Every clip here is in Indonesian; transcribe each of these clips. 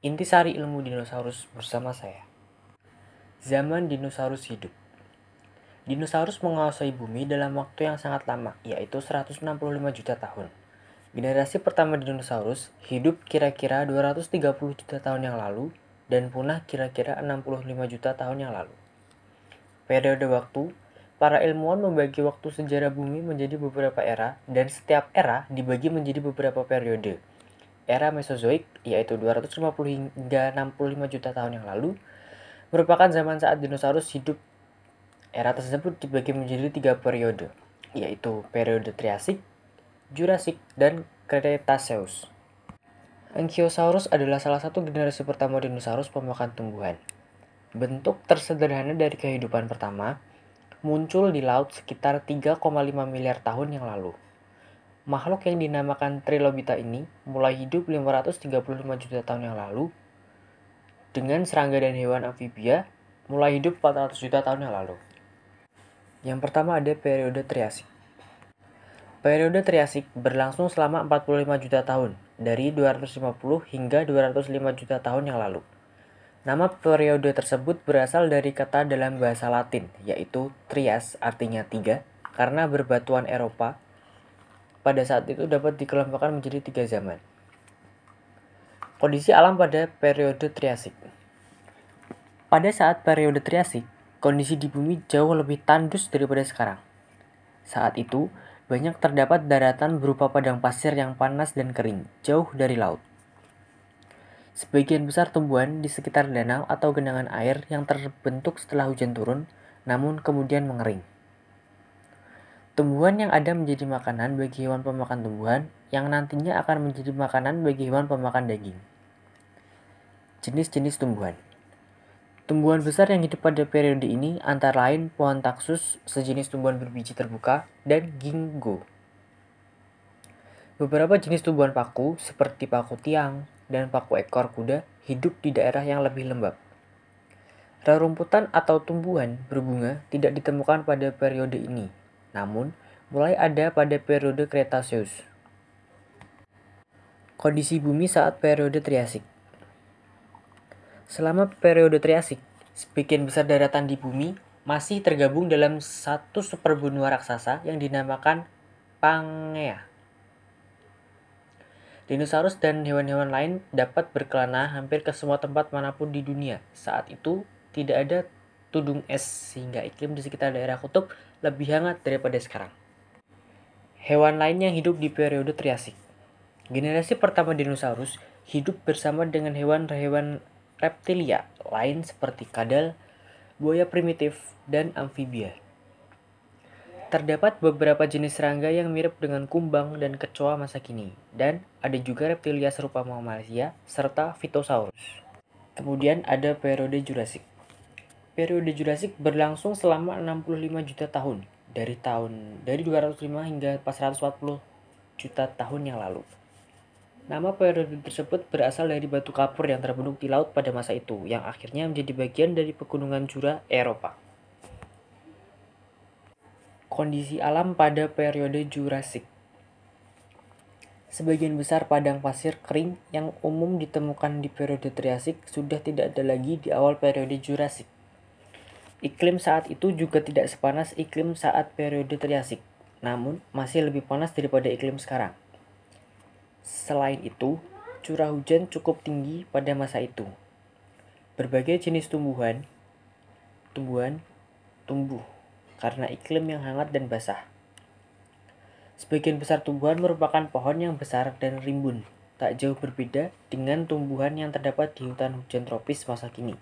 Intisari ilmu dinosaurus bersama saya. Zaman dinosaurus hidup. Dinosaurus menguasai bumi dalam waktu yang sangat lama, yaitu 165 juta tahun. Generasi pertama dinosaurus hidup kira-kira 230 juta tahun yang lalu dan punah kira-kira 65 juta tahun yang lalu. Periode waktu, para ilmuwan membagi waktu sejarah bumi menjadi beberapa era dan setiap era dibagi menjadi beberapa periode era Mesozoik, yaitu 250 hingga 65 juta tahun yang lalu, merupakan zaman saat dinosaurus hidup. Era tersebut dibagi menjadi tiga periode, yaitu periode Triasik, Jurassic, dan Cretaceous. Ankylosaurus adalah salah satu generasi pertama dinosaurus pemakan tumbuhan. Bentuk tersederhana dari kehidupan pertama muncul di laut sekitar 3,5 miliar tahun yang lalu. Makhluk yang dinamakan Trilobita ini mulai hidup 535 juta tahun yang lalu dengan serangga dan hewan amfibia mulai hidup 400 juta tahun yang lalu. Yang pertama ada periode Triasik. Periode Triasik berlangsung selama 45 juta tahun, dari 250 hingga 205 juta tahun yang lalu. Nama periode tersebut berasal dari kata dalam bahasa Latin, yaitu Trias artinya tiga, karena berbatuan Eropa pada saat itu dapat dikelompokkan menjadi tiga zaman. Kondisi alam pada periode Triasik. Pada saat periode Triasik, kondisi di bumi jauh lebih tandus daripada sekarang. Saat itu, banyak terdapat daratan berupa padang pasir yang panas dan kering, jauh dari laut. Sebagian besar tumbuhan di sekitar danau atau genangan air yang terbentuk setelah hujan turun, namun kemudian mengering. Tumbuhan yang ada menjadi makanan bagi hewan pemakan tumbuhan yang nantinya akan menjadi makanan bagi hewan pemakan daging. Jenis-jenis tumbuhan Tumbuhan besar yang hidup pada periode ini antara lain pohon taksus, sejenis tumbuhan berbiji terbuka, dan ginkgo. Beberapa jenis tumbuhan paku seperti paku tiang dan paku ekor kuda hidup di daerah yang lebih lembab. Rerumputan atau tumbuhan berbunga tidak ditemukan pada periode ini, namun mulai ada pada periode Cretaceous. Kondisi bumi saat periode Triasik Selama periode Triasik, sebagian besar daratan di bumi masih tergabung dalam satu superbenua raksasa yang dinamakan Pangea. Dinosaurus dan hewan-hewan lain dapat berkelana hampir ke semua tempat mana pun di dunia. Saat itu, tidak ada tudung es sehingga iklim di sekitar daerah kutub lebih hangat daripada sekarang. Hewan lain yang hidup di periode Triasik. Generasi pertama dinosaurus hidup bersama dengan hewan-hewan reptilia lain seperti kadal, buaya primitif, dan amfibia. Terdapat beberapa jenis serangga yang mirip dengan kumbang dan kecoa masa kini, dan ada juga reptilia serupa mamalia serta Phytosaurus. Kemudian ada periode Jurassic. Periode Jurassic berlangsung selama 65 juta tahun, dari tahun dari 205 hingga 440 juta tahun yang lalu. Nama periode tersebut berasal dari batu kapur yang terbentuk di laut pada masa itu, yang akhirnya menjadi bagian dari pegunungan Jura, Eropa. Kondisi alam pada periode Jurassic Sebagian besar padang pasir kering yang umum ditemukan di periode Triasik sudah tidak ada lagi di awal periode Jurassic. Iklim saat itu juga tidak sepanas iklim saat periode Triasik, namun masih lebih panas daripada iklim sekarang. Selain itu, curah hujan cukup tinggi pada masa itu. Berbagai jenis tumbuhan tumbuhan tumbuh karena iklim yang hangat dan basah. Sebagian besar tumbuhan merupakan pohon yang besar dan rimbun, tak jauh berbeda dengan tumbuhan yang terdapat di hutan hujan tropis masa kini.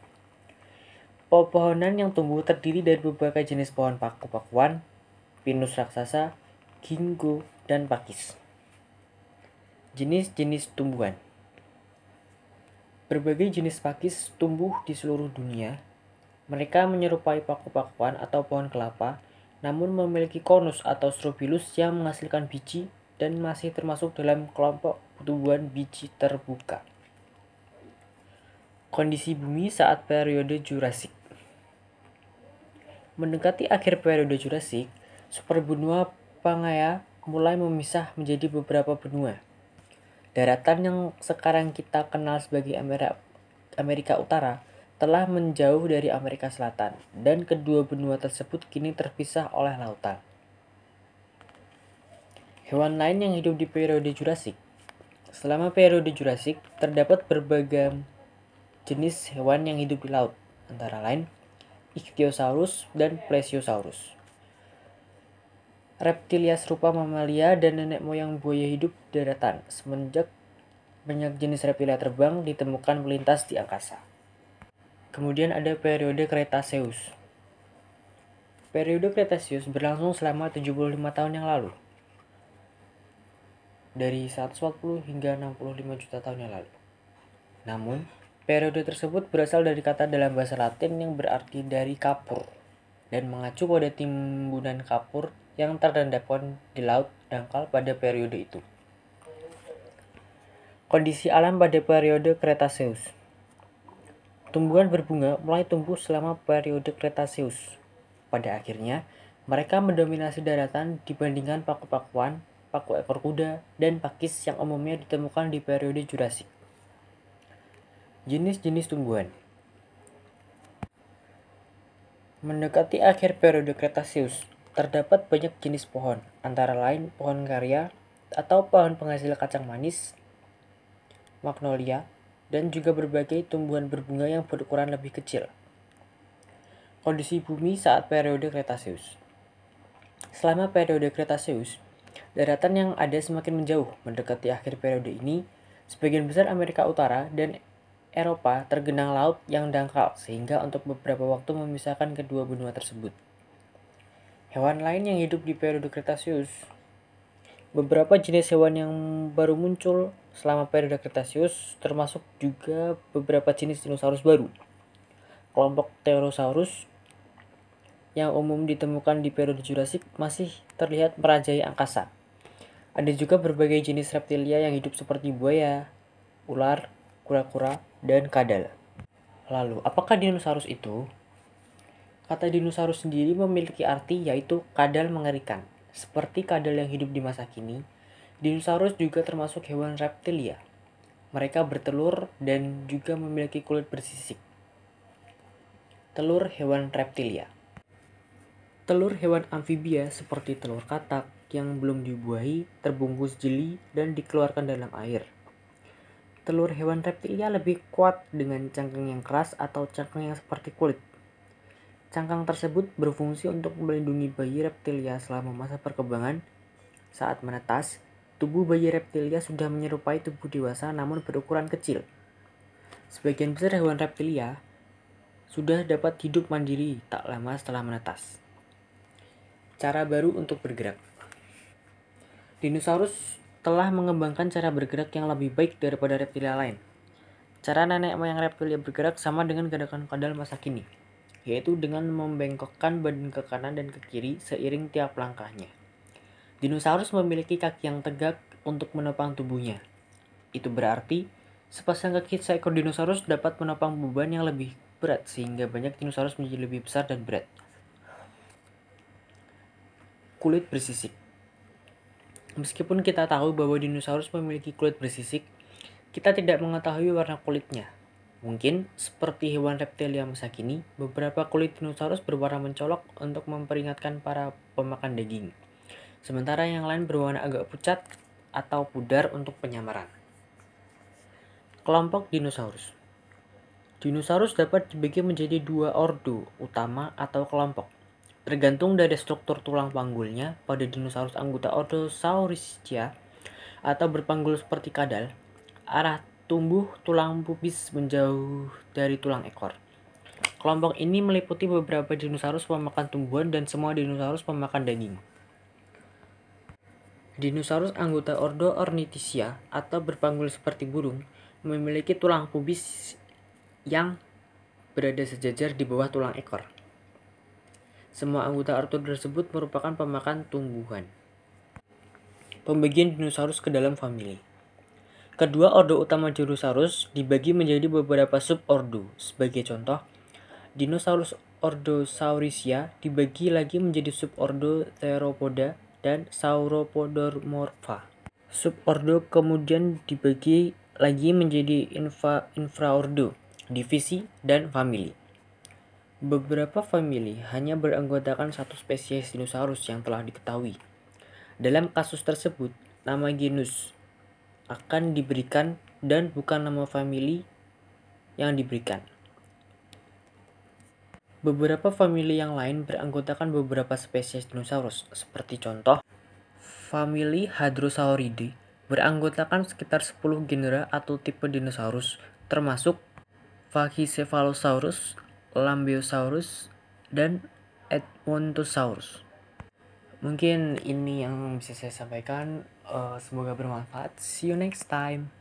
Pepohonan yang tumbuh terdiri dari beberapa jenis pohon paku-pakuan, pinus raksasa, ginkgo, dan pakis. Jenis-jenis tumbuhan Berbagai jenis pakis tumbuh di seluruh dunia. Mereka menyerupai paku-pakuan atau pohon kelapa, namun memiliki konus atau strobilus yang menghasilkan biji dan masih termasuk dalam kelompok tumbuhan biji terbuka. Kondisi bumi saat periode Jurassic Mendekati akhir periode Jurassic, superbenua Pangaea mulai memisah menjadi beberapa benua. Daratan yang sekarang kita kenal sebagai Amerika Utara telah menjauh dari Amerika Selatan dan kedua benua tersebut kini terpisah oleh lautan. Hewan lain yang hidup di periode Jurassic Selama periode Jurassic, terdapat berbagai jenis hewan yang hidup di laut, antara lain Ichthyosaurus dan Plesiosaurus. Reptilia serupa mamalia dan nenek moyang buaya hidup daratan, semenjak banyak jenis reptilia terbang ditemukan melintas di angkasa. Kemudian ada periode Cretaceous. Periode Cretaceous berlangsung selama 75 tahun yang lalu dari 140 hingga 65 juta tahun yang lalu. Namun, periode tersebut berasal dari kata dalam bahasa Latin yang berarti dari kapur dan mengacu pada timbunan kapur yang terendapkan di laut dangkal pada periode itu. Kondisi alam pada periode Cretaceous Tumbuhan berbunga mulai tumbuh selama periode Cretaceous. Pada akhirnya, mereka mendominasi daratan dibandingkan paku-pakuan paku ekor kuda, dan pakis yang umumnya ditemukan di periode Jurassic. Jenis-jenis tumbuhan Mendekati akhir periode Cretaceous, terdapat banyak jenis pohon, antara lain pohon karya atau pohon penghasil kacang manis, magnolia, dan juga berbagai tumbuhan berbunga yang berukuran lebih kecil. Kondisi bumi saat periode Cretaceous Selama periode Cretaceous, Daratan yang ada semakin menjauh mendekati akhir periode ini, sebagian besar Amerika Utara dan Eropa tergenang laut yang dangkal sehingga untuk beberapa waktu memisahkan kedua benua tersebut. Hewan lain yang hidup di periode Cretaceous Beberapa jenis hewan yang baru muncul selama periode Cretaceous termasuk juga beberapa jenis dinosaurus baru. Kelompok Therosaurus yang umum ditemukan di periode Jurassic masih terlihat merajai angkasa. Ada juga berbagai jenis reptilia yang hidup seperti buaya, ular, kura-kura, dan kadal. Lalu, apakah dinosaurus itu? Kata dinosaurus sendiri memiliki arti yaitu kadal mengerikan. Seperti kadal yang hidup di masa kini, dinosaurus juga termasuk hewan reptilia. Mereka bertelur dan juga memiliki kulit bersisik. Telur hewan reptilia. Telur hewan amfibia seperti telur katak, yang belum dibuahi terbungkus jeli dan dikeluarkan dalam air. Telur hewan reptilia lebih kuat dengan cangkang yang keras atau cangkang yang seperti kulit. Cangkang tersebut berfungsi untuk melindungi bayi reptilia selama masa perkembangan. Saat menetas, tubuh bayi reptilia sudah menyerupai tubuh dewasa namun berukuran kecil. Sebagian besar hewan reptilia sudah dapat hidup mandiri tak lama setelah menetas. Cara baru untuk bergerak. Dinosaurus telah mengembangkan cara bergerak yang lebih baik daripada reptilia lain. Cara nenek moyang reptilia bergerak sama dengan gerakan kadal masa kini, yaitu dengan membengkokkan badan ke kanan dan ke kiri seiring tiap langkahnya. Dinosaurus memiliki kaki yang tegak untuk menopang tubuhnya. Itu berarti sepasang kaki seekor dinosaurus dapat menopang beban yang lebih berat sehingga banyak dinosaurus menjadi lebih besar dan berat. Kulit bersisik Meskipun kita tahu bahwa dinosaurus memiliki kulit bersisik, kita tidak mengetahui warna kulitnya. Mungkin, seperti hewan reptilia masa kini, beberapa kulit dinosaurus berwarna mencolok untuk memperingatkan para pemakan daging. Sementara yang lain berwarna agak pucat atau pudar untuk penyamaran. Kelompok dinosaurus Dinosaurus dapat dibagi menjadi dua ordo utama atau kelompok. Tergantung dari struktur tulang panggulnya, pada dinosaurus anggota ordo Saurischia atau berpanggul seperti kadal, arah tumbuh tulang pubis menjauh dari tulang ekor. Kelompok ini meliputi beberapa dinosaurus pemakan tumbuhan dan semua dinosaurus pemakan daging. Dinosaurus anggota ordo Ornithischia atau berpanggul seperti burung memiliki tulang pubis yang berada sejajar di bawah tulang ekor. Semua anggota ordo tersebut merupakan pemakan tumbuhan. Pembagian dinosaurus ke dalam famili. Kedua ordo utama dinosaurus dibagi menjadi beberapa subordo. Sebagai contoh, dinosaurus ordo Saurisia dibagi lagi menjadi subordo Theropoda dan Sauropodomorpha. Subordo kemudian dibagi lagi menjadi infra infraordo. divisi, dan famili. Beberapa famili hanya beranggotakan satu spesies dinosaurus yang telah diketahui. Dalam kasus tersebut, nama genus akan diberikan dan bukan nama famili yang diberikan. Beberapa famili yang lain beranggotakan beberapa spesies dinosaurus, seperti contoh famili Hadrosauridae beranggotakan sekitar 10 genera atau tipe dinosaurus, termasuk Pachycephalosaurus, Lambeosaurus, dan Edmontosaurus. Mungkin ini yang bisa saya sampaikan. Uh, semoga bermanfaat. See you next time.